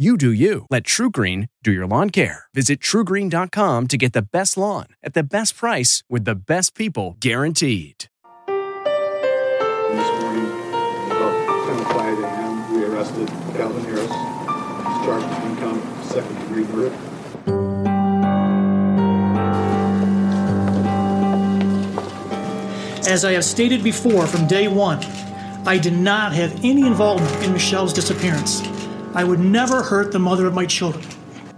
You do you. Let TruGreen do your lawn care. Visit trugreen.com to get the best lawn at the best price with the best people guaranteed. This morning, about 10:05 a.m., we arrested Calvin Harris. He's charged with one count of second-degree murder. As I have stated before from day one, I did not have any involvement in Michelle's disappearance. I would never hurt the mother of my children.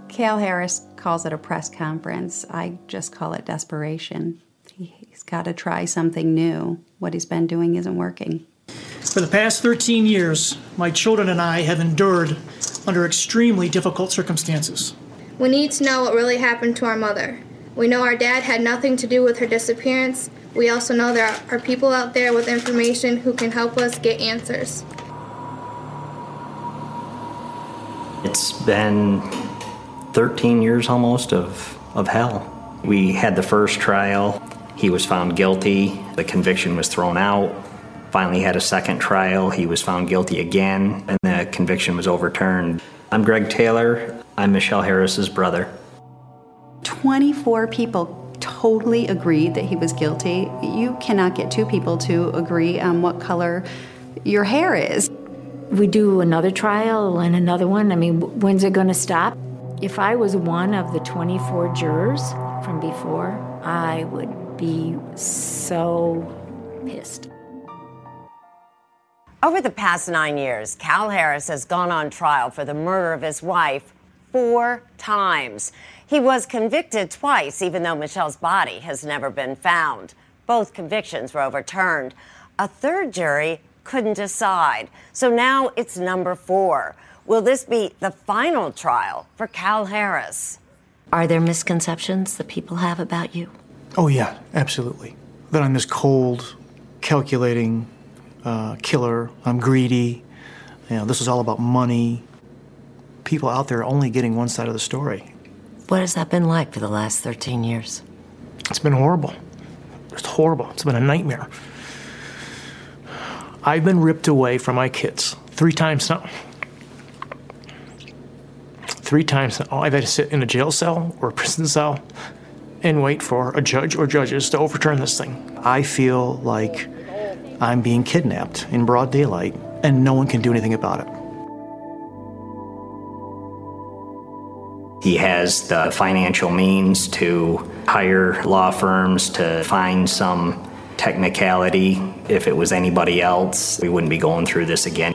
Cal Harris calls it a press conference. I just call it desperation. He's got to try something new. What he's been doing isn't working. For the past 13 years, my children and I have endured under extremely difficult circumstances. We need to know what really happened to our mother. We know our dad had nothing to do with her disappearance. We also know there are people out there with information who can help us get answers. It's been 13 years almost of, of hell. We had the first trial. He was found guilty. The conviction was thrown out. Finally had a second trial. He was found guilty again, and the conviction was overturned. I'm Greg Taylor. I'm Michelle Harris's brother. 24 people totally agreed that he was guilty. You cannot get two people to agree on what color your hair is. We do another trial and another one. I mean, when's it going to stop? If I was one of the 24 jurors from before, I would be so pissed. Over the past nine years, Cal Harris has gone on trial for the murder of his wife four times. He was convicted twice, even though Michelle's body has never been found. Both convictions were overturned. A third jury couldn't decide. So now it's number four. Will this be the final trial for Cal Harris? Are there misconceptions that people have about you? Oh, yeah, absolutely. That I'm this cold, calculating uh, killer. I'm greedy. You know, this is all about money. People out there are only getting one side of the story. What has that been like for the last 13 years? It's been horrible. It's horrible. It's been a nightmare. I've been ripped away from my kids three times now. Three times now. I've had to sit in a jail cell or a prison cell and wait for a judge or judges to overturn this thing. I feel like I'm being kidnapped in broad daylight and no one can do anything about it. He has the financial means to hire law firms to find some technicality. If it was anybody else, we wouldn't be going through this again.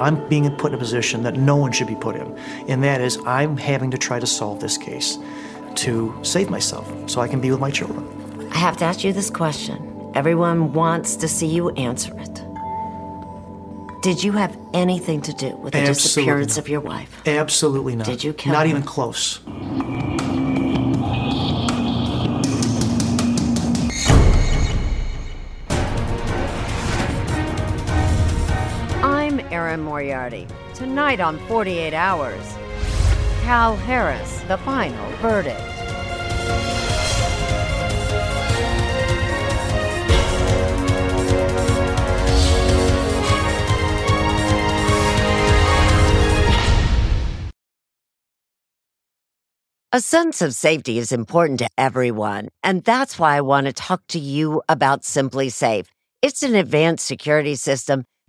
I'm being put in a position that no one should be put in, and that is I'm having to try to solve this case to save myself so I can be with my children. I have to ask you this question. Everyone wants to see you answer it. Did you have anything to do with the Absolutely disappearance not. of your wife? Absolutely not. Did you kill Not her? even close. Moriarty. Tonight on 48 Hours, Cal Harris, the final verdict. A sense of safety is important to everyone, and that's why I want to talk to you about SimpliSafe. It's an advanced security system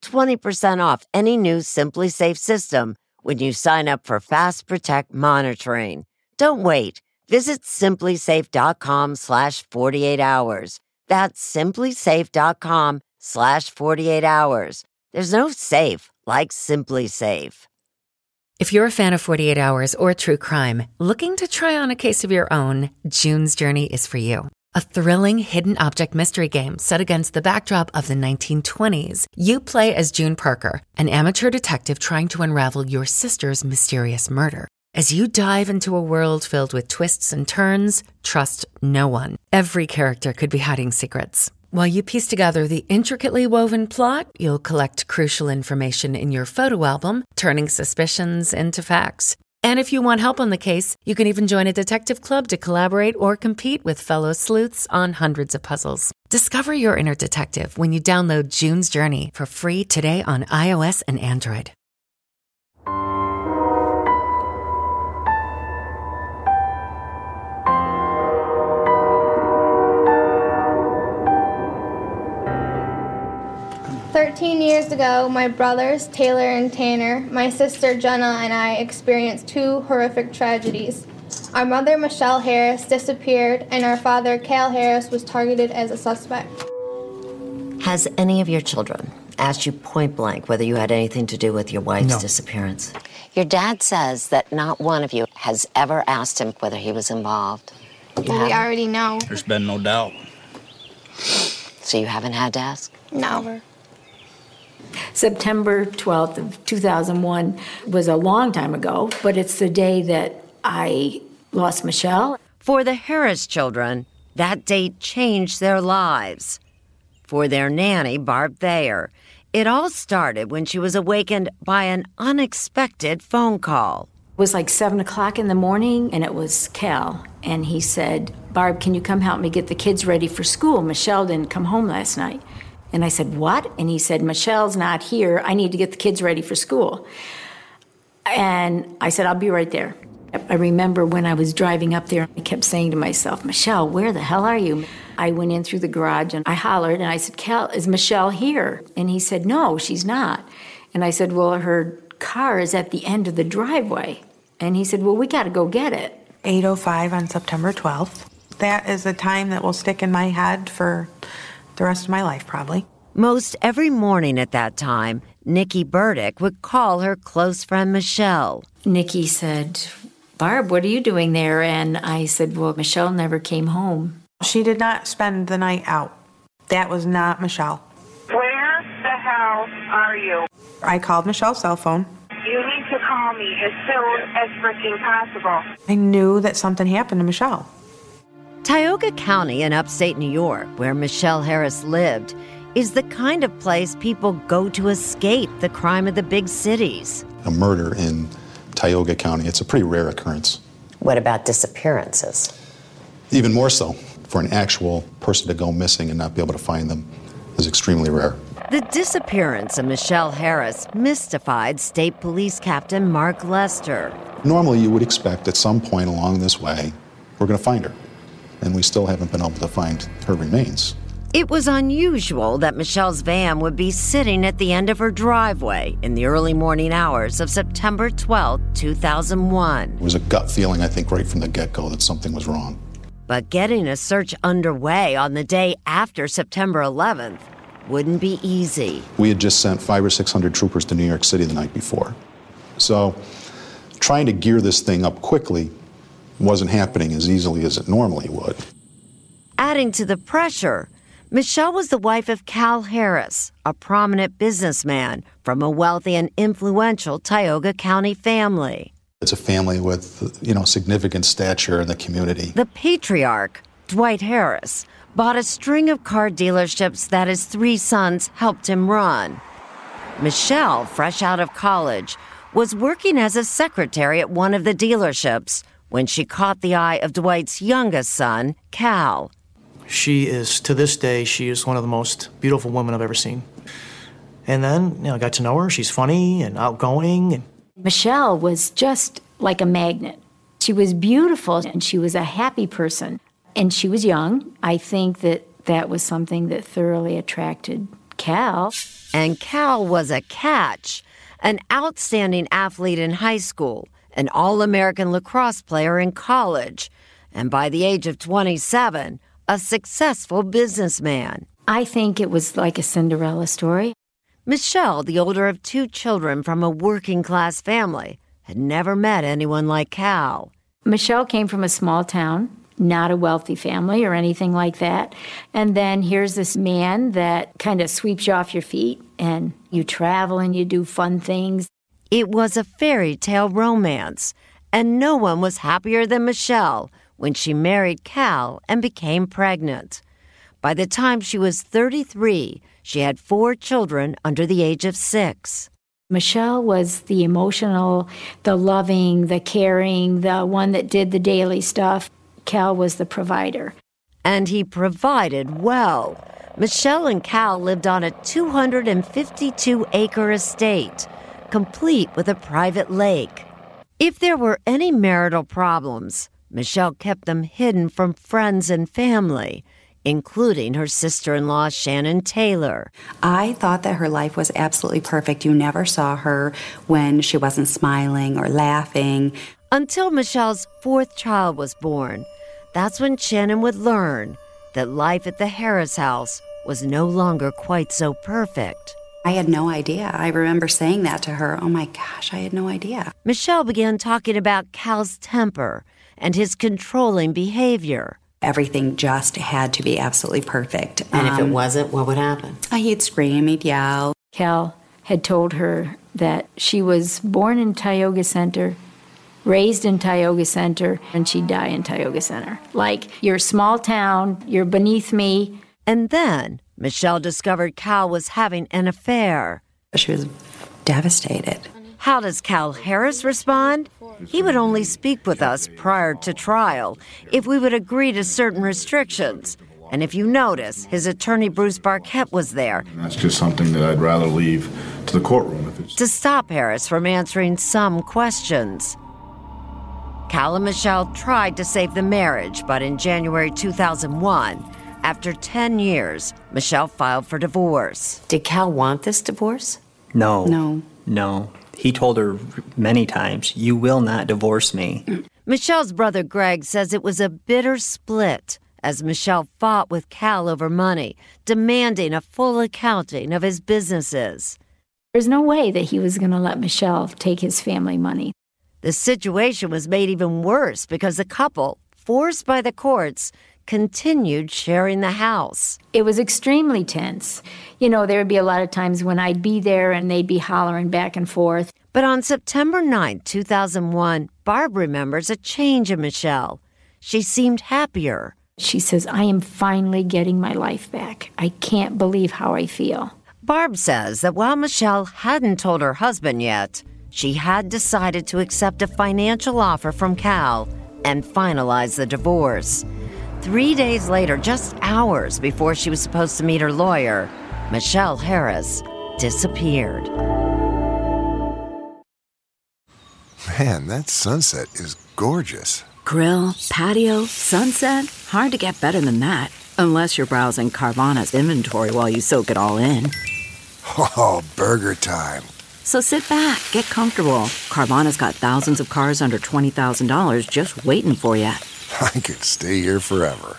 20% off any new SimpliSafe system when you sign up for Fast Protect monitoring. Don't wait. Visit simplisafe.com slash 48 hours. That's simplisafe.com slash 48 hours. There's no safe like SimpliSafe. If you're a fan of 48 Hours or true crime, looking to try on a case of your own, June's Journey is for you. A thrilling hidden object mystery game set against the backdrop of the 1920s. You play as June Parker, an amateur detective trying to unravel your sister's mysterious murder. As you dive into a world filled with twists and turns, trust no one. Every character could be hiding secrets. While you piece together the intricately woven plot, you'll collect crucial information in your photo album, turning suspicions into facts. And if you want help on the case, you can even join a detective club to collaborate or compete with fellow sleuths on hundreds of puzzles. Discover your inner detective when you download June's Journey for free today on iOS and Android. Thirteen years ago, my brothers, Taylor and Tanner, my sister Jenna, and I experienced two horrific tragedies. Our mother, Michelle Harris, disappeared, and our father, Cal Harris, was targeted as a suspect. Has any of your children asked you point blank whether you had anything to do with your wife's No. disappearance? Your dad says that not one of you has ever asked him whether he was involved. You We already know. There's been no doubt. So you haven't had to ask? No. September 12th of 2001 was a long time ago, but it's the day that I lost Michelle. For the Harris children, that date changed their lives. For their nanny, Barb Thayer, it all started when she was awakened by an unexpected phone call. It was like 7 o'clock in the morning, and it was Cal. And he said, Barb, can you come help me get the kids ready for school? Michelle didn't come home last night. And I said, What? And he said, Michelle's not here. I need to get the kids ready for school. And I said, I'll be right there. I remember when I was driving up there, I kept saying to myself, Michelle, where the hell are you? I went in through the garage and I hollered and I said, Cal, is Michelle here? And he said, No, she's not. And I said, Well, her car is at the end of the driveway. And he said, Well, we got to go get it. 8.05 on September 12th. That is a time that will stick in my head for the rest of my life, probably. Most every morning at that time, Nikki Burdick would call her close friend Michelle. Nikki said, Barb, what are you doing there? And I said, Well, Michelle never came home. She did not spend the night out. That was not Michelle. Where the hell are you? I called Michelle's cell phone. You need to call me as soon as freaking possible. I knew that something happened to Michelle. Tioga County in upstate New York, where Michelle Harris lived, is the kind of place people go to escape the crime of the big cities. A murder in Tioga County, it's a pretty rare occurrence. What about disappearances? Even more so, for an actual person to go missing and not be able to find them is extremely rare. The disappearance of Michelle Harris mystified State Police Captain Mark Lester. Normally, you would expect at some point along this way, we're going to find her. And we still haven't been able to find her remains. It was unusual that Michelle's van would be sitting at the end of her driveway in the early morning hours of September 12, 2001. It was a gut feeling, I think, right from the get go that something was wrong. But getting a search underway on the day after September 11th wouldn't be easy. We had just sent five or 600 troopers to New York City the night before. So trying to gear this thing up quickly wasn't happening as easily as it normally would. Adding to the pressure, Michelle was the wife of Cal Harris, a prominent businessman from a wealthy and influential Tioga County family. It's a family with, you know, significant stature in the community. The patriarch, Dwight Harris, bought a string of car dealerships that his three sons helped him run. Michelle, fresh out of college, was working as a secretary at one of the dealerships when she caught the eye of Dwight's youngest son, Cal. She is, to this day, she is one of the most beautiful women I've ever seen. And then, you know, I got to know her. She's funny and outgoing. And Michelle was just like a magnet. She was beautiful and she was a happy person. And she was young. I think that that was something that thoroughly attracted Cal. And Cal was a catch, an outstanding athlete in high school, an All American lacrosse player in college, and by the age of 27, a successful businessman. I think it was like a Cinderella story. Michelle, the older of two children from a working class family, had never met anyone like Cal. Michelle came from a small town, not a wealthy family or anything like that. And then here's this man that kind of sweeps you off your feet and you travel and you do fun things. It was a fairy tale romance, and no one was happier than Michelle when she married Cal and became pregnant. By the time she was 33, she had four children under the age of six. Michelle was the emotional, the loving, the caring, the one that did the daily stuff. Cal was the provider. And he provided well. Michelle and Cal lived on a 252 acre estate, complete with a private lake. If there were any marital problems, Michelle kept them hidden from friends and family, including her sister in law, Shannon Taylor. I thought that her life was absolutely perfect. You never saw her when she wasn't smiling or laughing. Until Michelle's fourth child was born. That's when Shannon would learn that life at the Harris house was no longer quite so perfect. I had no idea. I remember saying that to her. Oh my gosh, I had no idea. Michelle began talking about Cal's temper and his controlling behavior. Everything just had to be absolutely perfect. And if it Um, wasn't, what would happen? he'd scream, he'd yell. Cal had told her that she was born in Tioga Center, raised in Tioga Center, and she'd die in Tioga Center. Like, you're a small town, you're beneath me. And then Michelle discovered Cal was having an affair. She was devastated. How does Cal Harris respond? He would only speak with us prior to trial if we would agree to certain restrictions. And if you notice, his attorney Bruce Barket was there That's just something that I'd rather leave to the courtroom if it's to stop Harris from answering some questions. Cal and Michelle tried to save the marriage, but in January 2001, after 10 years, Michelle filed for divorce. Did Cal want this divorce? No. No. No. He told her many times, You will not divorce me. Michelle's brother Greg says it was a bitter split as Michelle fought with Cal over money, demanding a full accounting of his businesses. There's no way that he was going to let Michelle take his family money. The situation was made even worse because the couple, forced by the courts, continued sharing the house. It was extremely tense. You know, there would be a lot of times when I'd be there and they'd be hollering back and forth. But on September 9, 2001, Barb remembers a change in Michelle. She seemed happier. She says, I am finally getting my life back. I can't believe how I feel. Barb says that while Michelle hadn't told her husband yet, she had decided to accept a financial offer from Cal and finalize the divorce. Three days later, just hours before she was supposed to meet her lawyer, Michelle Harris disappeared. Man, that sunset is gorgeous. Grill, patio, sunset. Hard to get better than that. Unless you're browsing Carvana's inventory while you soak it all in. Oh, burger time. So sit back, get comfortable. Carvana's got thousands of cars under $20,000 just waiting for you. I could stay here forever.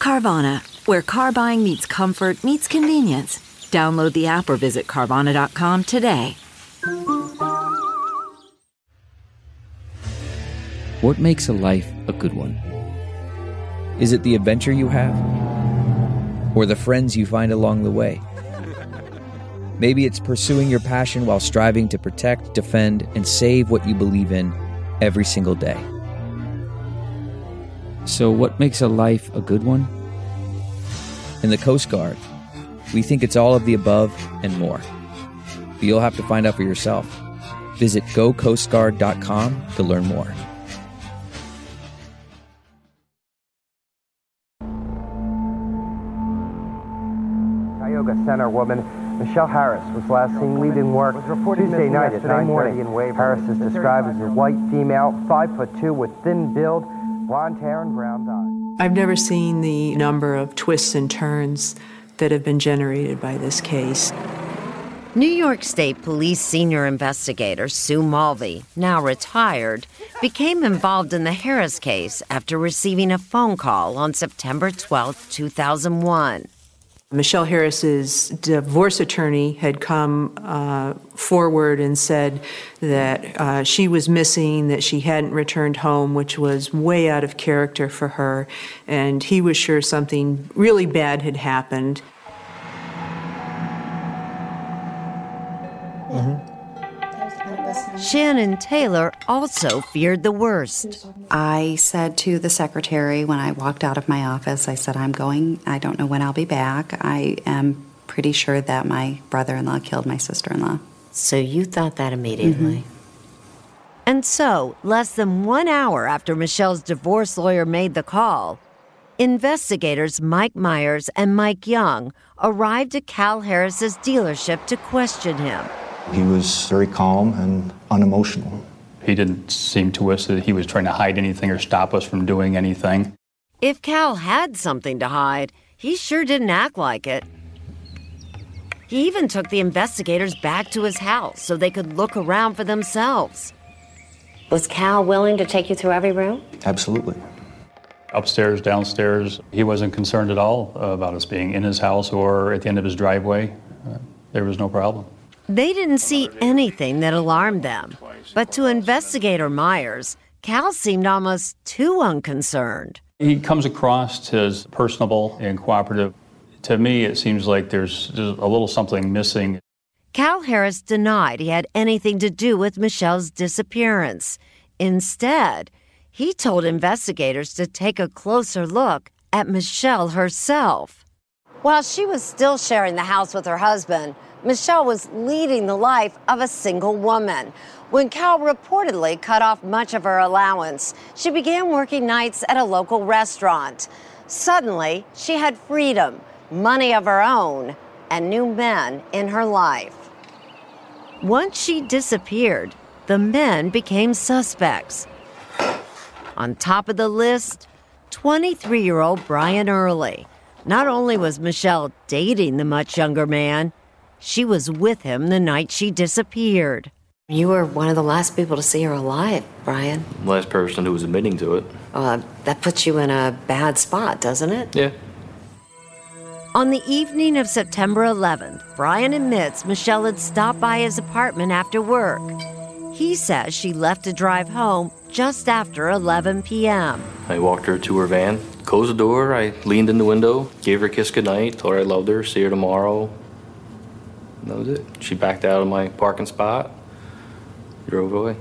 Carvana, where car buying meets comfort, meets convenience. Download the app or visit Carvana.com today. What makes a life a good one? Is it the adventure you have? Or the friends you find along the way? Maybe it's pursuing your passion while striving to protect, defend, and save what you believe in every single day. So, what makes a life a good one? In the Coast Guard, we think it's all of the above and more. But you'll have to find out for yourself. Visit gocoastguard.com to learn more. Tioga Center woman Michelle Harris was last seen leaving work Tuesday night at 9:30. Harris is described as a white female, five foot two, with thin build, blonde hair and brown eyes. I've never seen the number of twists and turns that have been generated by this case. New York State Police senior investigator Sue Mulvey, now retired, became involved in the Harris case after receiving a phone call on September 12, 2001. Michelle Harris's divorce attorney had come uh, forward and said that uh, she was missing, that she hadn't returned home, which was way out of character for her, and he was sure something really bad had happened. Shannon Taylor also feared the worst. I said to the secretary when I walked out of my office, I said, I'm going, I don't know when I'll be back. I am pretty sure that my brother in law killed my sister in law. So you thought that immediately? Mm-hmm. And so, less than one hour after Michelle's divorce lawyer made the call, investigators Mike Myers and Mike Young arrived at Cal Harris's dealership to question him. He was very calm and unemotional. He didn't seem to us that he was trying to hide anything or stop us from doing anything. If Cal had something to hide, he sure didn't act like it. He even took the investigators back to his house so they could look around for themselves. Was Cal willing to take you through every room? Absolutely. Upstairs, downstairs, he wasn't concerned at all about us being in his house or at the end of his driveway. Uh, there was no problem. They didn't see anything that alarmed them. But to investigator Myers, Cal seemed almost too unconcerned. He comes across as personable and cooperative. To me, it seems like there's a little something missing. Cal Harris denied he had anything to do with Michelle's disappearance. Instead, he told investigators to take a closer look at Michelle herself. While she was still sharing the house with her husband, Michelle was leading the life of a single woman. When Cal reportedly cut off much of her allowance, she began working nights at a local restaurant. Suddenly, she had freedom, money of her own, and new men in her life. Once she disappeared, the men became suspects. On top of the list, 23 year old Brian Early. Not only was Michelle dating the much younger man, she was with him the night she disappeared. You were one of the last people to see her alive, Brian. Last person who was admitting to it. Uh, that puts you in a bad spot, doesn't it? Yeah. On the evening of September 11th, Brian admits Michelle had stopped by his apartment after work. He says she left to drive home just after 11 p.m. I walked her to her van, closed the door, I leaned in the window, gave her a kiss goodnight, told her I loved her, see her tomorrow. And that was it. She backed out of my parking spot, drove away.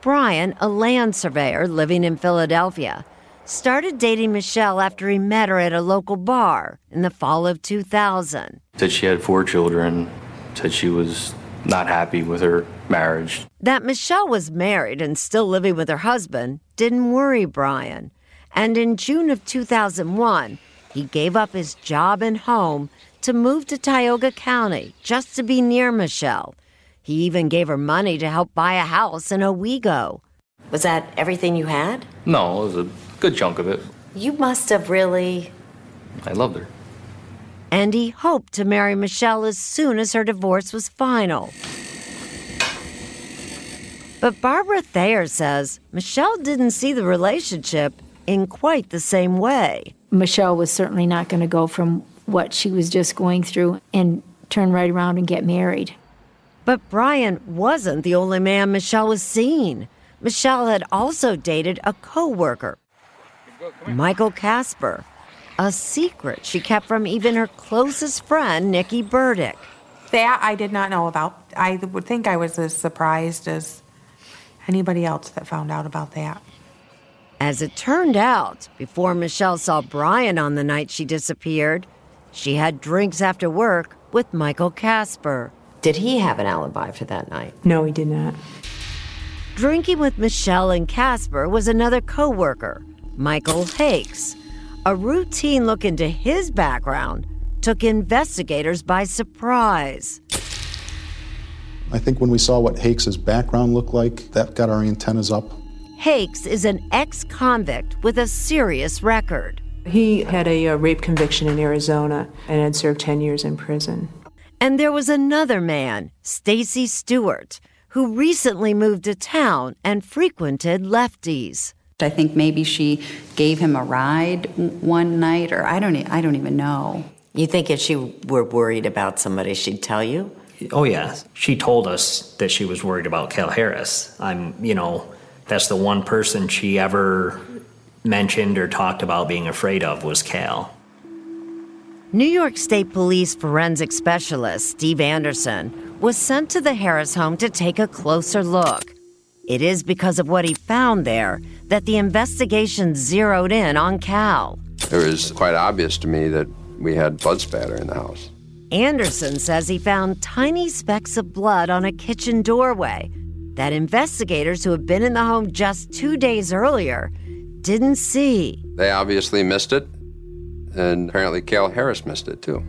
Brian, a land surveyor living in Philadelphia, started dating Michelle after he met her at a local bar in the fall of 2000. Said she had four children, said she was not happy with her marriage. That Michelle was married and still living with her husband didn't worry Brian. And in June of 2001, he gave up his job and home to move to Tioga County just to be near Michelle. He even gave her money to help buy a house in Owego. Was that everything you had? No, it was a good chunk of it. You must have really. I loved her. And he hoped to marry Michelle as soon as her divorce was final. But Barbara Thayer says Michelle didn't see the relationship in quite the same way. Michelle was certainly not going to go from what she was just going through and turn right around and get married. But Brian wasn't the only man Michelle was seeing. Michelle had also dated a co worker, Michael Casper, a secret she kept from even her closest friend, Nikki Burdick. That I did not know about. I would think I was as surprised as anybody else that found out about that. As it turned out, before Michelle saw Brian on the night she disappeared, she had drinks after work with Michael Casper. Did he have an alibi for that night? No, he did not. Drinking with Michelle and Casper was another coworker, Michael Hakes. A routine look into his background took investigators by surprise. I think when we saw what Hakes' background looked like, that got our antennas up. Hakes is an ex convict with a serious record. He had a, uh rape conviction in Arizona and had served 10 years in prison. And there was another man, Stacy Stewart, who recently moved to town and frequented lefties. I think maybe she gave him a ride one night, or I don't, e- I don't even know. You think if she were worried about somebody, she'd tell you? Oh, yeah. She told us that she was worried about Cal Harris. I'm, you know, that's the one person she ever mentioned or talked about being afraid of was Cal. New York State Police forensic specialist Steve Anderson was sent to the Harris home to take a closer look. It is because of what he found there that the investigation zeroed in on Cal. It was quite obvious to me that we had blood spatter in the house. Anderson says he found tiny specks of blood on a kitchen doorway that investigators who had been in the home just two days earlier didn't see. They obviously missed it, and apparently Cal Harris missed it too.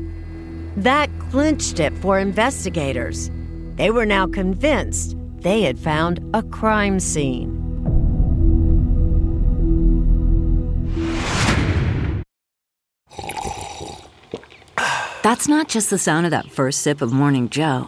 That clinched it for investigators. They were now convinced they had found a crime scene. That's not just the sound of that first sip of Morning Joe.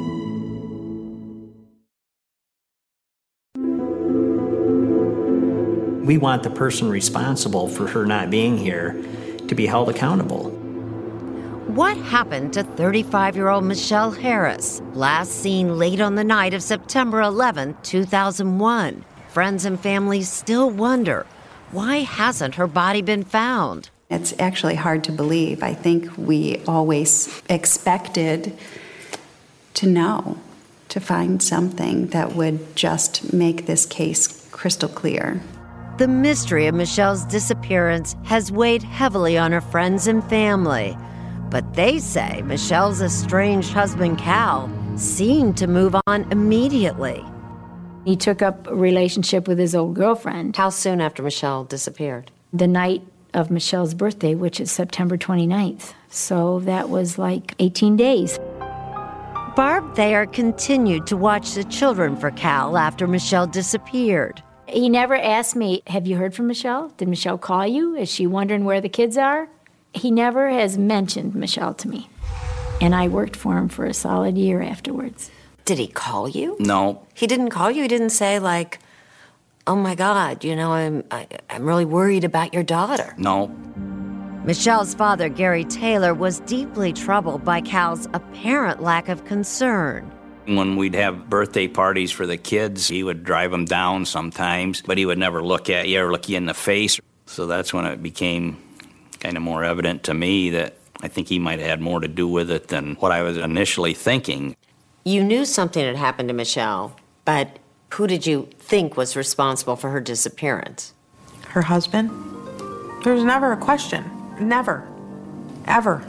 We want the person responsible for her not being here to be held accountable. What happened to 35 year old Michelle Harris, last seen late on the night of September 11, 2001? Friends and family still wonder why hasn't her body been found? It's actually hard to believe. I think we always expected to know, to find something that would just make this case crystal clear. The mystery of Michelle's disappearance has weighed heavily on her friends and family. But they say Michelle's estranged husband, Cal, seemed to move on immediately. He took up a relationship with his old girlfriend. How soon after Michelle disappeared? The night of Michelle's birthday, which is September 29th. So that was like 18 days. Barb Thayer continued to watch the children for Cal after Michelle disappeared. He never asked me, Have you heard from Michelle? Did Michelle call you? Is she wondering where the kids are? He never has mentioned Michelle to me. And I worked for him for a solid year afterwards. Did he call you? No. He didn't call you? He didn't say, like, oh my God, you know, I'm, I, I'm really worried about your daughter. No. Michelle's father, Gary Taylor, was deeply troubled by Cal's apparent lack of concern. When we'd have birthday parties for the kids, he would drive them down sometimes, but he would never look at you or look you in the face. So that's when it became kind of more evident to me that I think he might have had more to do with it than what I was initially thinking. You knew something had happened to Michelle, but who did you think was responsible for her disappearance? Her husband? There was never a question. Never. Ever.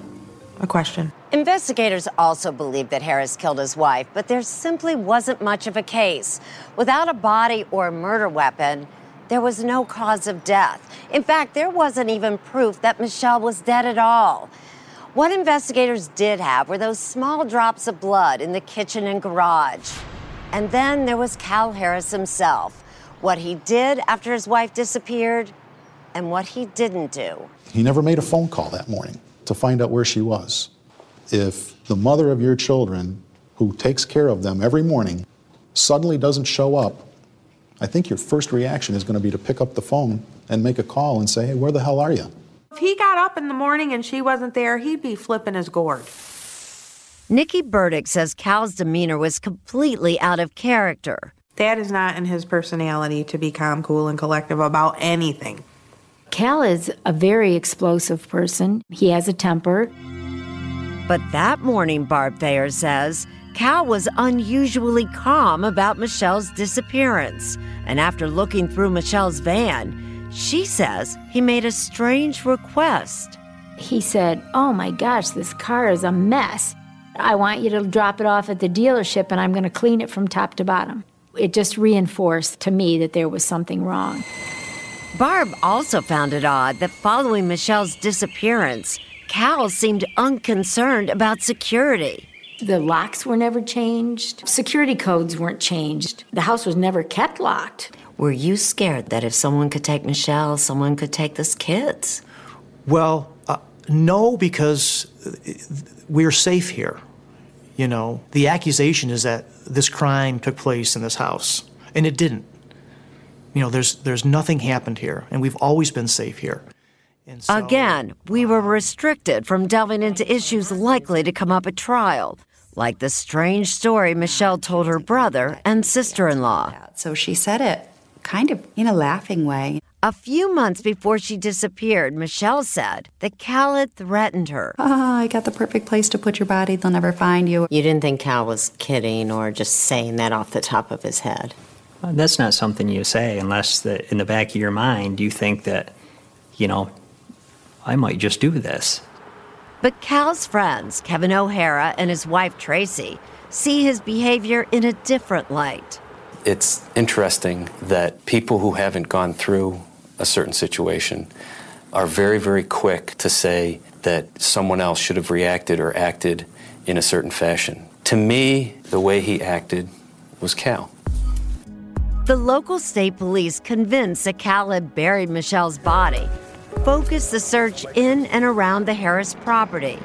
A question. Investigators also believe that Harris killed his wife, but there simply wasn't much of a case. Without a body or a murder weapon, there was no cause of death. In fact, there wasn't even proof that Michelle was dead at all. What investigators did have were those small drops of blood in the kitchen and garage. And then there was Cal Harris himself. What he did after his wife disappeared and what he didn't do. He never made a phone call that morning to find out where she was. If the mother of your children, who takes care of them every morning, suddenly doesn't show up, I think your first reaction is going to be to pick up the phone and make a call and say, hey, where the hell are you? If he got up in the morning and she wasn't there, he'd be flipping his gourd. Nikki Burdick says Cal's demeanor was completely out of character. That is not in his personality to be calm, cool, and collective about anything. Cal is a very explosive person. He has a temper. But that morning, Barb Thayer says, Cal was unusually calm about Michelle's disappearance. And after looking through Michelle's van, she says he made a strange request. He said, Oh my gosh, this car is a mess. I want you to drop it off at the dealership and I'm going to clean it from top to bottom. It just reinforced to me that there was something wrong. Barb also found it odd that following Michelle's disappearance, Cal seemed unconcerned about security. The locks were never changed, security codes weren't changed, the house was never kept locked. Were you scared that if someone could take Michelle, someone could take the kids? Well, uh, no, because we're safe here. You know, the accusation is that this crime took place in this house, and it didn't. You know, there's there's nothing happened here, and we've always been safe here. So, Again, we uh, were restricted from delving into issues likely to come up at trial, like the strange story Michelle told her brother and sister in law. So she said it kind of in a laughing way. A few months before she disappeared, Michelle said that Cal had threatened her. Oh, I got the perfect place to put your body. They'll never find you. You didn't think Cal was kidding or just saying that off the top of his head? That's not something you say unless the, in the back of your mind you think that, you know, I might just do this. But Cal's friends, Kevin O'Hara and his wife Tracy, see his behavior in a different light. It's interesting that people who haven't gone through a certain situation are very, very quick to say that someone else should have reacted or acted in a certain fashion. To me, the way he acted was Cal. The local state police, convinced that Cal had buried Michelle's body, focused the search in and around the Harris property.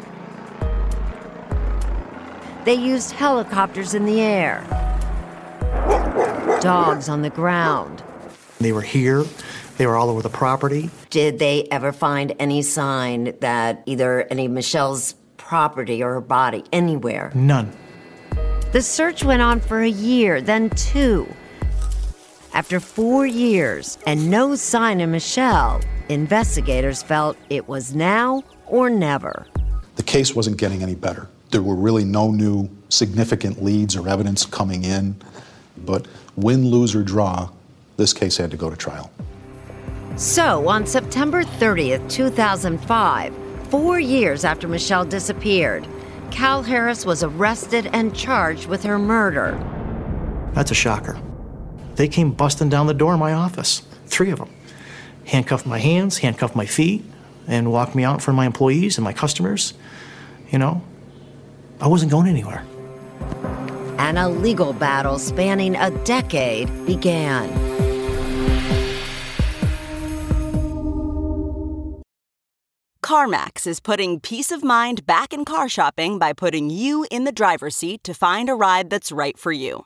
They used helicopters in the air, dogs on the ground. They were here, they were all over the property. Did they ever find any sign that either any Michelle's property or her body anywhere? None. The search went on for a year, then two. After four years and no sign of Michelle, investigators felt it was now or never. The case wasn't getting any better. There were really no new significant leads or evidence coming in, but win, lose, or draw, this case had to go to trial. So, on September 30th, 2005, four years after Michelle disappeared, Cal Harris was arrested and charged with her murder. That's a shocker. They came busting down the door in my office, three of them. Handcuffed my hands, handcuffed my feet, and walked me out in front of my employees and my customers. You know, I wasn't going anywhere. And a legal battle spanning a decade began. CarMax is putting peace of mind back in car shopping by putting you in the driver's seat to find a ride that's right for you.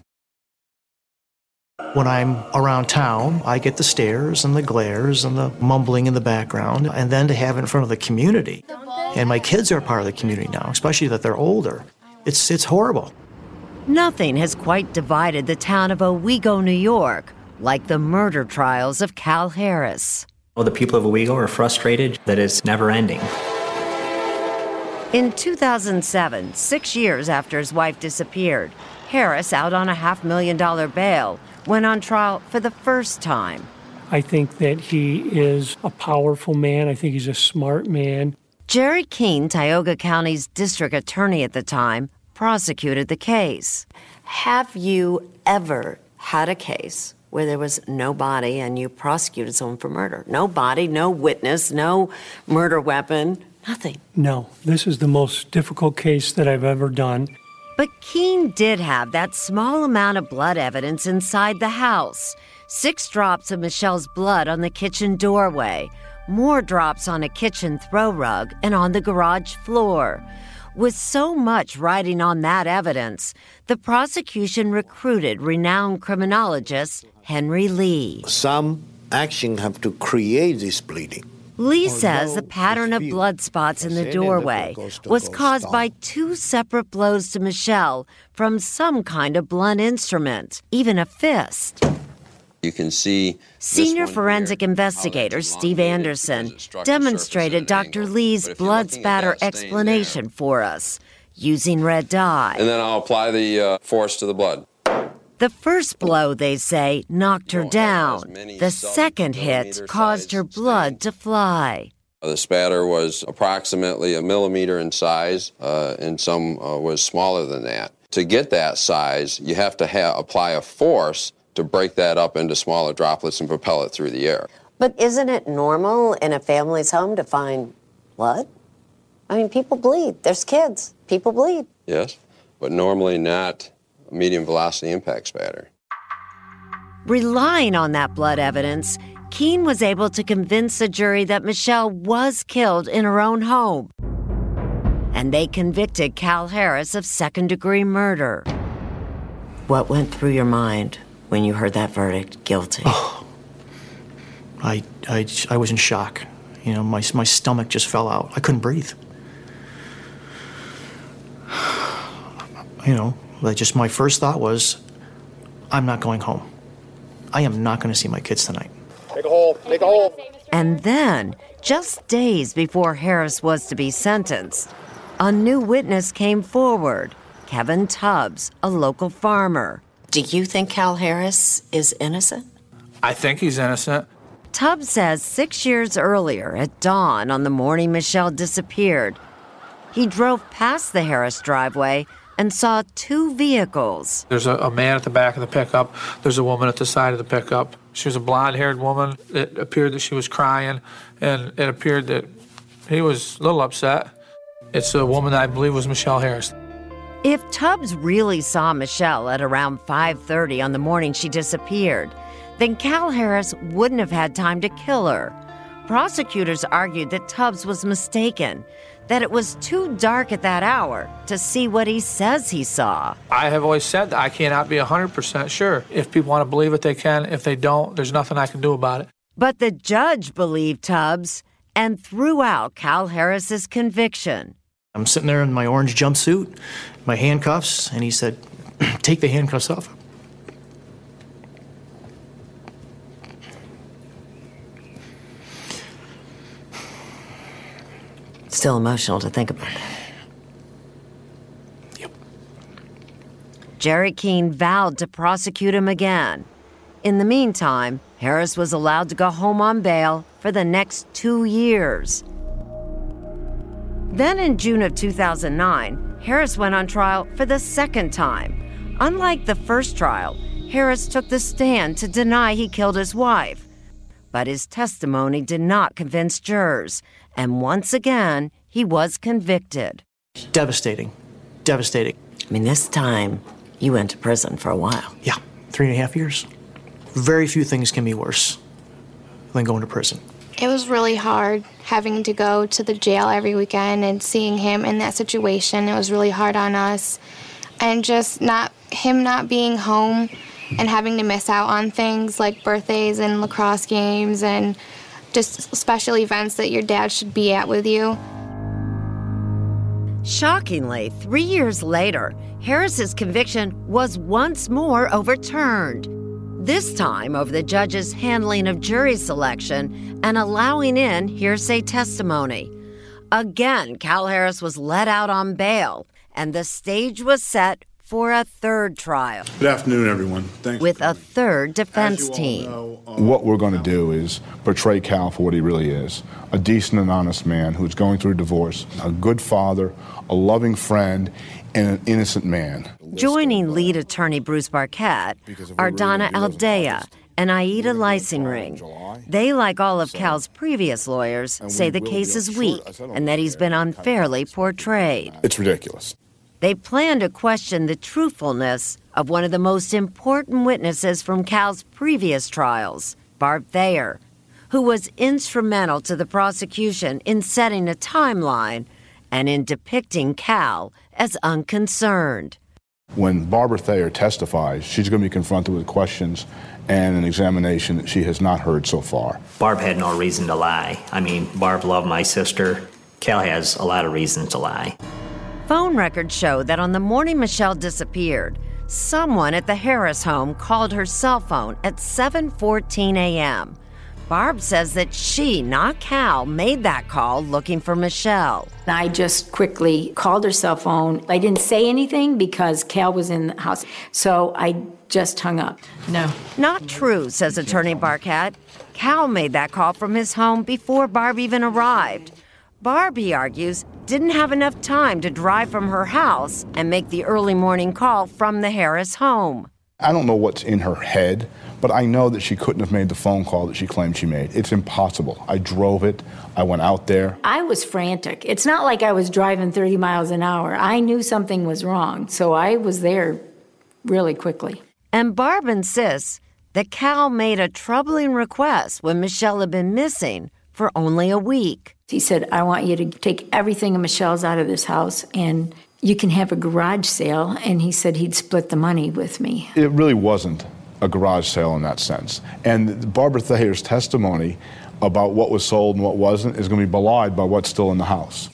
When I'm around town, I get the stares and the glares and the mumbling in the background, and then to have it in front of the community. And my kids are part of the community now, especially that they're older. It's, it's horrible. Nothing has quite divided the town of Owego, New York, like the murder trials of Cal Harris. Well, the people of Owego are frustrated that it's never ending. In 2007, six years after his wife disappeared, Harris, out on a half million dollar bail, went on trial for the first time. I think that he is a powerful man. I think he's a smart man. Jerry Keene, Tioga County's district attorney at the time, prosecuted the case. Have you ever had a case where there was no body and you prosecuted someone for murder? No body, no witness, no murder weapon, nothing. No, this is the most difficult case that I've ever done. But Keene did have that small amount of blood evidence inside the house six drops of Michelle's blood on the kitchen doorway, more drops on a kitchen throw rug and on the garage floor. With so much riding on that evidence, the prosecution recruited renowned criminologist Henry Lee. Some action have to create this bleeding. Lee says the pattern of blood spots in the doorway was caused by two separate blows to Michelle from some kind of blunt instrument, even a fist. You can see Senior forensic investigator Steve Anderson demonstrated Dr. Lee's blood spatter explanation for us using red dye. And then I'll apply the uh, force to the blood. The first blow, they say, knocked her down. The second hit caused her blood to fly. The spatter was approximately a millimeter in size, uh, and some uh, was smaller than that. To get that size, you have to ha- apply a force to break that up into smaller droplets and propel it through the air. But isn't it normal in a family's home to find blood? I mean, people bleed. There's kids. People bleed. Yes, but normally not a medium velocity impact spatter. Relying on that blood evidence, Keene was able to convince the jury that Michelle was killed in her own home. And they convicted Cal Harris of second degree murder. What went through your mind when you heard that verdict guilty? Oh, I, I, I was in shock. You know, my, my stomach just fell out. I couldn't breathe. You know, like just my first thought was, I'm not going home. I am not going to see my kids tonight. Make a hole. Make a hole. And then, just days before Harris was to be sentenced, a new witness came forward Kevin Tubbs, a local farmer. Do you think Cal Harris is innocent? I think he's innocent. Tubbs says six years earlier, at dawn on the morning Michelle disappeared, he drove past the Harris driveway and saw two vehicles. There's a, a, man at the back of the pickup. There's a woman at the side of the pickup. She was a blonde haired woman. It appeared that she was crying, and it appeared that he was a little upset. It's a woman that I believe was Michelle Harris. If Tubbs really saw Michelle at around 5:30 on the morning she disappeared, then Cal Harris wouldn't have had time to kill her. Prosecutors argued that Tubbs was mistaken, that it was too dark at that hour to see what he says he saw. I have always said that I cannot be 100% sure. If people want to believe it, they can. If they don't, there's nothing I can do about it. But the judge believed Tubbs and threw out Cal Harris's conviction. I'm sitting there in my orange jumpsuit, my handcuffs, and he said, Take the handcuffs off. Still emotional to think about it. Yep. Jerry Keene vowed to prosecute him again. In the meantime, Harris was allowed to go home on bail for the next two years. Then in June of 2009, Harris went on trial for the second time. Unlike the first trial, Harris took the stand to deny he killed his wife. But his testimony did not convince jurors, and once again, he was convicted. Devastating. Devastating. I mean, this time you went to prison for a while. Yeah, three and a half years. very few things can be worse than going to prison. It was really hard having to go to the jail every weekend and seeing him in that situation. It was really hard on us. And just not him not being home and having to miss out on things like birthdays and lacrosse games and just special events that your dad should be at with you. Shockingly, three years later, Harris's conviction was once more overturned. This time over the judge's handling of jury selection and allowing in hearsay testimony. Again, Cal Harris was let out on bail, and the stage was set for a third trial. Good afternoon, everyone. Thanks. With a third defense team. What we're going to uh, do is portray Cal for what he really is a decent and honest man who's going through a divorce, a good father, a loving friend, and an innocent man. Joining lead attorney Bruce Barket are Donna Aldea and Aida Leisenring. They, like all of Cal's previous lawyers, say the case is weak and that he's been unfairly portrayed. It's ridiculous. They plan to question the truthfulness of one of the most important witnesses from Cal's previous trials, Barb Thayer, who was instrumental to the prosecution in setting a timeline and in depicting Cal as unconcerned. When Barbara Thayer testifies, she's going to be confronted with questions and an examination that she has not heard so far. Barb had no reason to lie. I mean, Barb loved my sister. Cal has a lot of reasons to lie. Phone records show that on the morning Michelle disappeared, someone at the Harris home called her cell phone at 7:14 a.m. Barb says that she, not Cal, made that call looking for Michelle. I just quickly called her cell phone. I didn't say anything because Cal was in the house. So I just hung up. No. Not true, says attorney Barket. Cal made that call from his home before Barb even arrived. Barb, he argues, didn't have enough time to drive from her house and make the early morning call from the Harris home. I don't know what's in her head, but I know that she couldn't have made the phone call that she claimed she made. It's impossible. I drove it, I went out there. I was frantic. It's not like I was driving 30 miles an hour. I knew something was wrong, so I was there really quickly. And Barb insists that Cal made a troubling request when Michelle had been missing for only a week. He said, I want you to take everything of Michelle's out of this house and you can have a garage sale. And he said he'd split the money with me. It really wasn't a garage sale in that sense. And Barbara Thayer's testimony about what was sold and what wasn't is going to be belied by what's still in the house.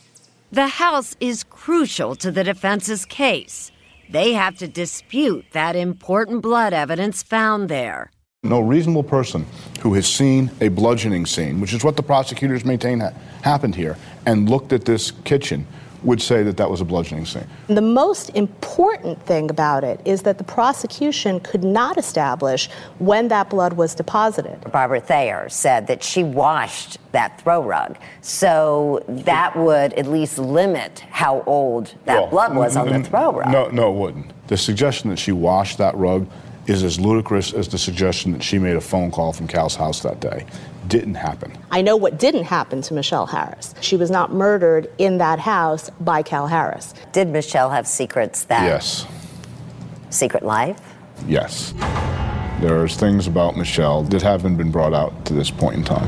The house is crucial to the defense's case. They have to dispute that important blood evidence found there. No reasonable person who has seen a bludgeoning scene, which is what the prosecutors maintain ha- happened here, and looked at this kitchen would say that that was a bludgeoning scene. The most important thing about it is that the prosecution could not establish when that blood was deposited. Barbara Thayer said that she washed that throw rug. So that would at least limit how old that Well, blood was on the throw rug. No, no, it wouldn't. The suggestion that she washed that rug is as ludicrous as the suggestion that she made a phone call from Cal's house that day. Didn't happen. I know what didn't happen to Michelle Harris. She was not murdered in that house by Cal Harris. Did Michelle have secrets that Yes, secret life? yes. There's things about Michelle that haven't been brought out to this point in time.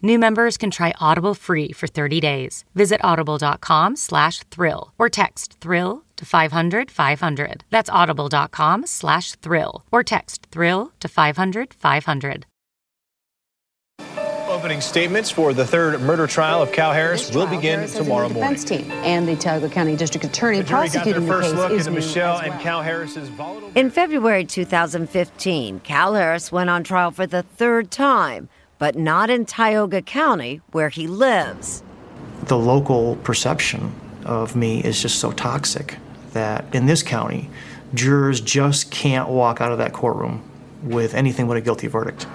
New members can try Audible free for 30 days. Visit audible.com slash thrill or text thrill to 500 500. That's audible.com slash thrill or text thrill to 500 500. Opening statements for the third murder trial of Cal Harris will begin tomorrow morning. defense team and the Tioga County District Attorney The jury got their prosecuting the first case look is into new Michelle as well. and Cal Harris's volatile. In February 2015, Cal Harris went on trial for the third time, but not in Tioga County, where he lives. The local perception of me is just so toxic that in this county, jurors just can't walk out of that courtroom with anything but a guilty verdict.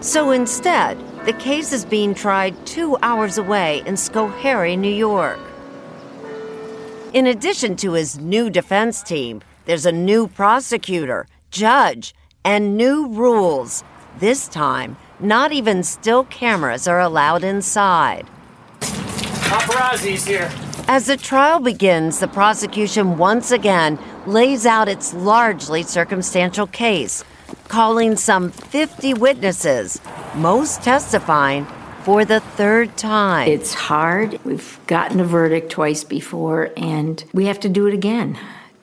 So instead, the case is being tried two hours away in Schoharie, New York. In addition to his new defense team, there's a new prosecutor, judge, and new rules. This time, not even still cameras are allowed inside. Paparazzi's here. As the trial begins, the prosecution once again lays out its largely circumstantial case, calling some 50 witnesses, most testifying for the third time. It's hard. We've gotten a verdict twice before, and we have to do it again.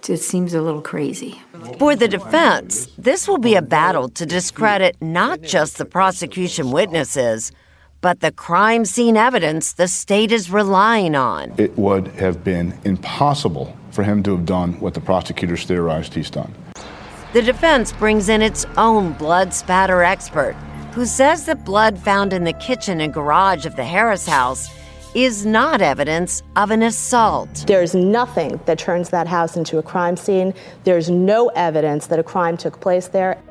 It seems a little crazy. For the defense, this will be a battle to discredit not just the prosecution witnesses, but the crime scene evidence the state is relying on. It would have been impossible for him to have done what the prosecutors theorized he's done. The defense brings in its own blood spatter expert, who says that blood found in the kitchen and garage of the Harris house is not evidence of an assault. There's nothing that turns that house into a crime scene. There's no evidence that a crime took place there.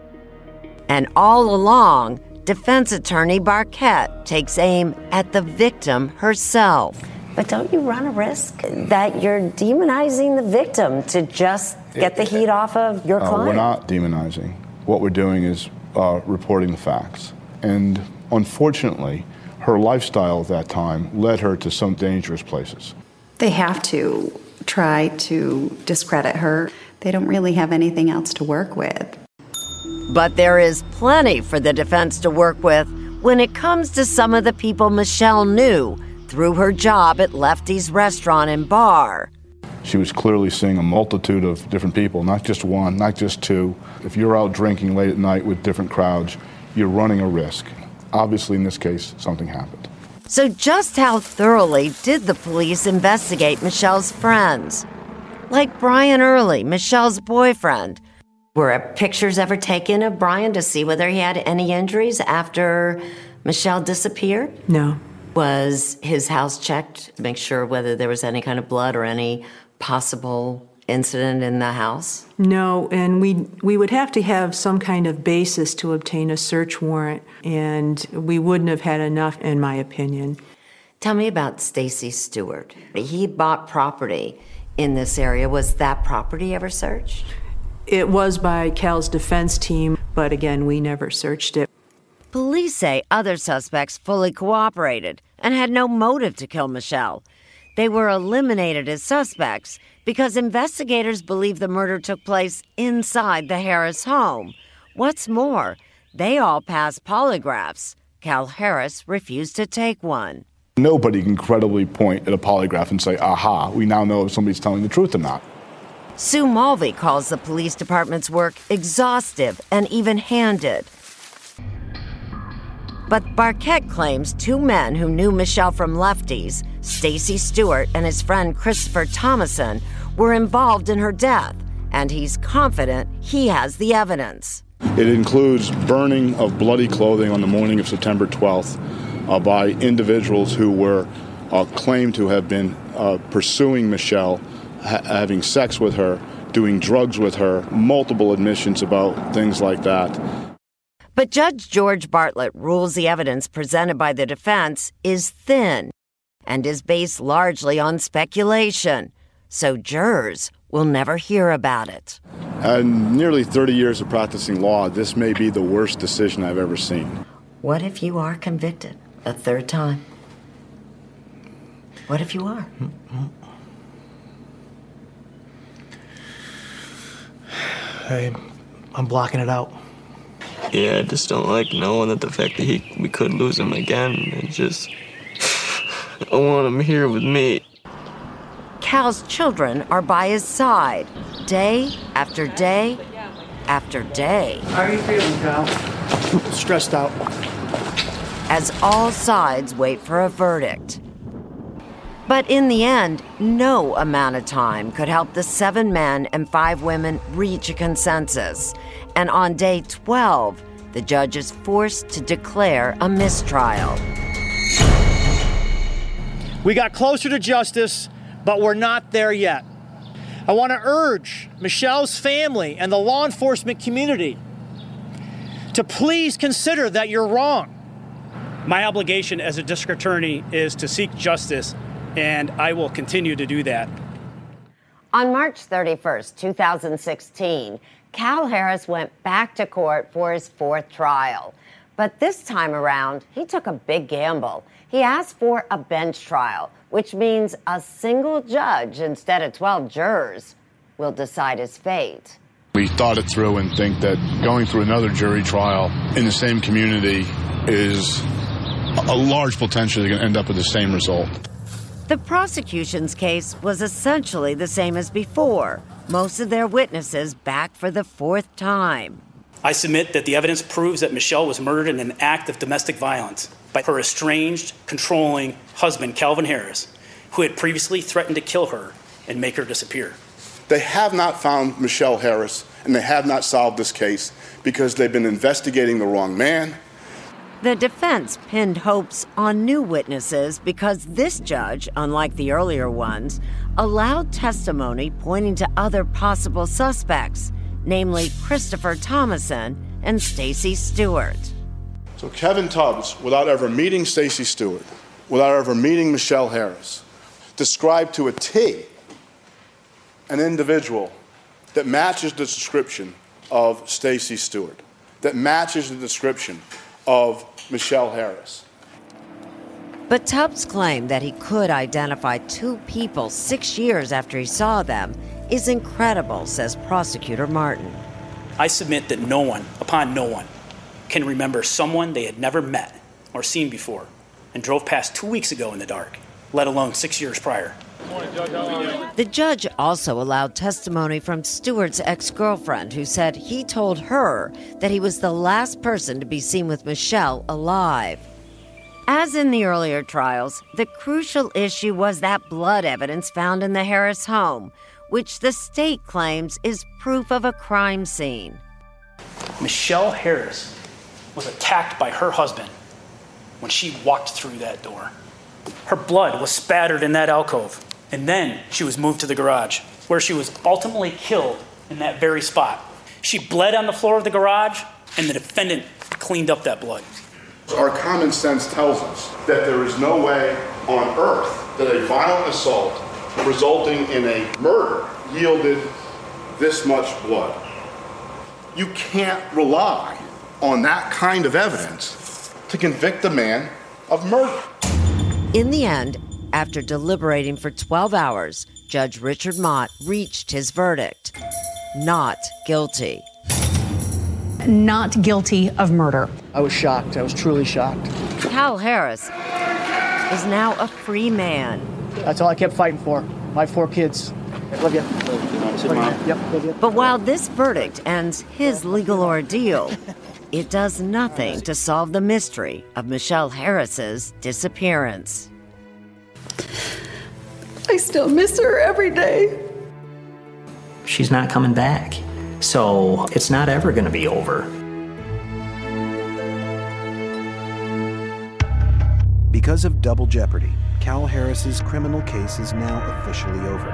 And all along, defense attorney Barket takes aim at the victim herself. But don't you run a risk that you're demonizing the victim to just get the heat off of your Uh, client? we're not demonizing. What we're doing is uh, reporting the facts. And unfortunately, her lifestyle at that time led her to some dangerous places. They have to try to discredit her. They don't really have anything else to work with. But there is plenty for the defense to work with when it comes to some of the people Michelle knew through her job at Lefty's restaurant and bar. She was clearly seeing a multitude of different people, not just one, not just two. If you're out drinking late at night with different crowds, you're running a risk. Obviously, in this case, something happened. So, just how thoroughly did the police investigate Michelle's friends? Like Brian Early, Michelle's boyfriend. Were pictures ever taken of Brian to see whether he had any injuries after Michelle disappeared? No. Was his house checked to make sure whether there was any kind of blood or any possible incident in the house? No, and we we would have to have some kind of basis to obtain a search warrant, and we wouldn't have had enough, in my opinion. Tell me about Stacy Stewart. He bought property in this area. Was that property ever searched? It was by Cal's defense team, but again, we never searched it. Police say other suspects fully cooperated and had no motive to kill Michelle. They were eliminated as suspects because investigators believe the murder took place inside the Harris home. What's more, they all passed polygraphs. Cal Harris refused to take one. Nobody can credibly point at a polygraph and say, aha, we now know if somebody's telling the truth or not. Sue Mulvey calls the police department's work exhaustive and even handed. But Barket claims two men who knew Michelle from Lefty's, Stacy Stewart and his friend Christopher Thomason, were involved in her death, and he's confident he has the evidence. It includes burning of bloody clothing on the morning of September 12th uh, by individuals who were uh, claimed to have been uh, pursuing Michelle, ha- having sex with her, doing drugs with her, multiple admissions about things like that. But Judge George Bartlett rules the evidence presented by the defense is thin and is based largely on speculation, so jurors will never hear about it. In nearly 30 years of practicing law, this may be the worst decision I've ever seen. What if you are convicted a third time? What if you are? I, I'm blocking it out. Yeah, I just don't like knowing that the fact that he we could lose him again. It just I want him here with me. Cal's children are by his side, day after day after day. How are you feeling, Cal? Stressed out. As all sides wait for a verdict. But in the end, no amount of time could help the seven men and five women reach a consensus. And on day 12, the judge is forced to declare a mistrial. We got closer to justice, but we're not there yet. I want to urge Michelle's family and the law enforcement community to please consider that you're wrong. My obligation as a district attorney is to seek justice, and I will continue to do that. On March 31st, 2016, Cal Harris went back to court for his fourth trial. But this time around, he took a big gamble. He asked for a bench trial, which means a single judge instead of 12 jurors will decide his fate. We thought it through and think that going through another jury trial in the same community is a large potential to end up with the same result. The prosecution's case was essentially the same as before. Most of their witnesses back for the fourth time. I submit that the evidence proves that Michelle was murdered in an act of domestic violence by her estranged, controlling husband, Calvin Harris, who had previously threatened to kill her and make her disappear. They have not found Michelle Harris and they have not solved this case because they've been investigating the wrong man. The defense pinned hopes on new witnesses because this judge, unlike the earlier ones, allowed testimony pointing to other possible suspects, namely Christopher Thomason and Stacy Stewart. So Kevin Tubbs, without ever meeting Stacy Stewart, without ever meeting Michelle Harris, described to a T an individual that matches the description of Stacy Stewart, that matches the description of Michelle Harris. But Tubbs' claim that he could identify two people six years after he saw them is incredible, says prosecutor Martin. I submit that no one, upon no one, can remember someone they had never met or seen before and drove past two weeks ago in the dark, let alone six years prior. The judge also allowed testimony from Stewart's ex girlfriend, who said he told her that he was the last person to be seen with Michelle alive. As in the earlier trials, the crucial issue was that blood evidence found in the Harris home, which the state claims is proof of a crime scene. Michelle Harris was attacked by her husband when she walked through that door. Her blood was spattered in that alcove, and then she was moved to the garage, where she was ultimately killed in that very spot. She bled on the floor of the garage, and the defendant cleaned up that blood. Our common sense tells us that there is no way on earth that a violent assault resulting in a murder yielded this much blood. You can't rely on that kind of evidence to convict a man of murder. In the end, after deliberating for 12 hours, Judge Richard Mott reached his verdict not guilty. Not guilty of murder. I was shocked. I was truly shocked. Cal Harris is now a free man. That's all I kept fighting for. My four kids. Love you. Yep, love you. But while this verdict ends his legal ordeal, it does nothing to solve the mystery of Michelle Harris's disappearance. I still miss her every day. She's not coming back. So it's not ever going to be over. Because of double jeopardy, Cal Harris's criminal case is now officially over.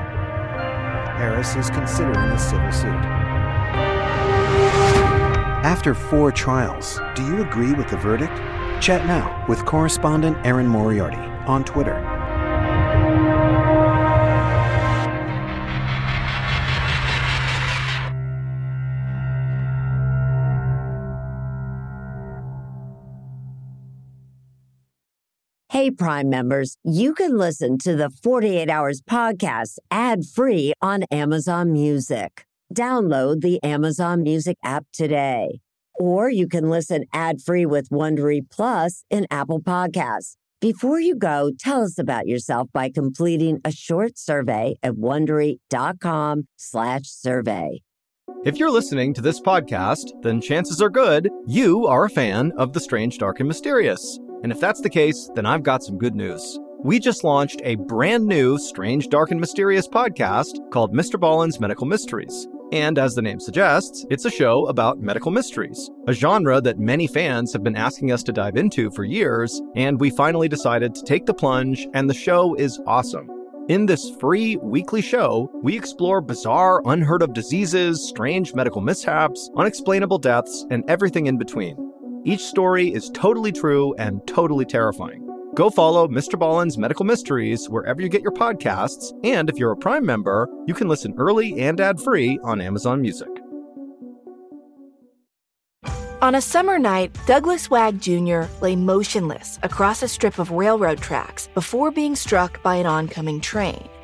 Harris is considering a civil suit. After four trials, do you agree with the verdict? Chat now with correspondent Erin Moriarty on Twitter. Hey, Prime members, you can listen to the 48 Hours podcast ad free on Amazon Music. Download the Amazon Music app today. or you can listen ad-free with Wondery Plus in Apple Podcasts. Before you go, tell us about yourself by completing a short survey at wondery.com/survey. If you're listening to this podcast, then chances are good you are a fan of the strange, dark, and mysterious. And if that's the case, then I've got some good news. We just launched a brand new strange, dark, and mysterious podcast called Mr. Ballen's Medical Mysteries. And as the name suggests, it's a show about medical mysteries, a genre that many fans have been asking us to dive into for years, and we finally decided to take the plunge, and the show is awesome. In this free weekly show, we explore bizarre, unheard of diseases, strange medical mishaps, unexplainable deaths, and everything in between. Each story is totally true and totally terrifying. Go follow Mr. Ballen's Medical Mysteries wherever you get your podcasts, and if you're a Prime member, you can listen early and ad-free on Amazon Music. On a summer night, Douglas Wag Jr. lay motionless across a strip of railroad tracks before being struck by an oncoming train.